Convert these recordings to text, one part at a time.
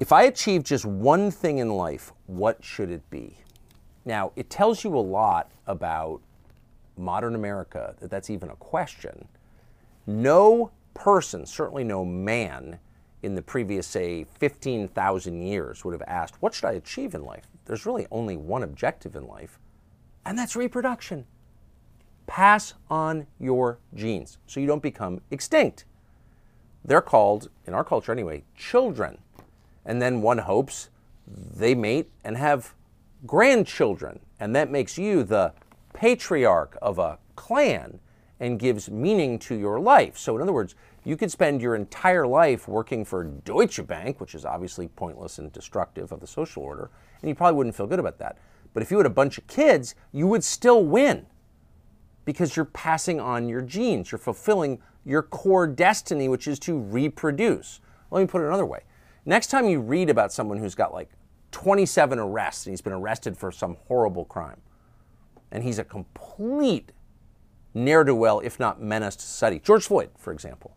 If I achieve just one thing in life, what should it be? Now, it tells you a lot about modern America that that's even a question. No person, certainly no man, in the previous, say, 15,000 years would have asked, What should I achieve in life? There's really only one objective in life, and that's reproduction. Pass on your genes so you don't become extinct. They're called, in our culture anyway, children. And then one hopes they mate and have grandchildren. And that makes you the patriarch of a clan and gives meaning to your life. So, in other words, you could spend your entire life working for Deutsche Bank, which is obviously pointless and destructive of the social order, and you probably wouldn't feel good about that. But if you had a bunch of kids, you would still win because you're passing on your genes. You're fulfilling your core destiny, which is to reproduce. Let me put it another way. Next time you read about someone who's got like 27 arrests and he's been arrested for some horrible crime, and he's a complete ne'er do well, if not menace to society, George Floyd, for example,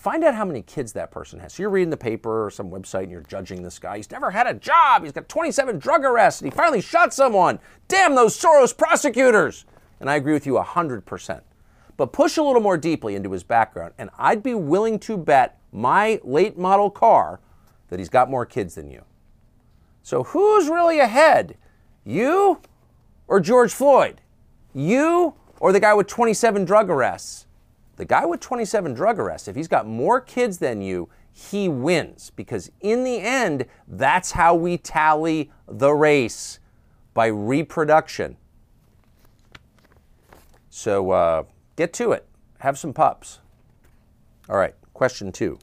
Find out how many kids that person has. So you're reading the paper or some website and you're judging this guy. He's never had a job. He's got 27 drug arrests and he finally shot someone. Damn those Soros prosecutors. And I agree with you 100%. But push a little more deeply into his background, and I'd be willing to bet my late model car that he's got more kids than you. So who's really ahead? You or George Floyd? You or the guy with 27 drug arrests? The guy with 27 drug arrests, if he's got more kids than you, he wins because in the end, that's how we tally the race by reproduction. So uh, get to it. Have some pups. All right, question two.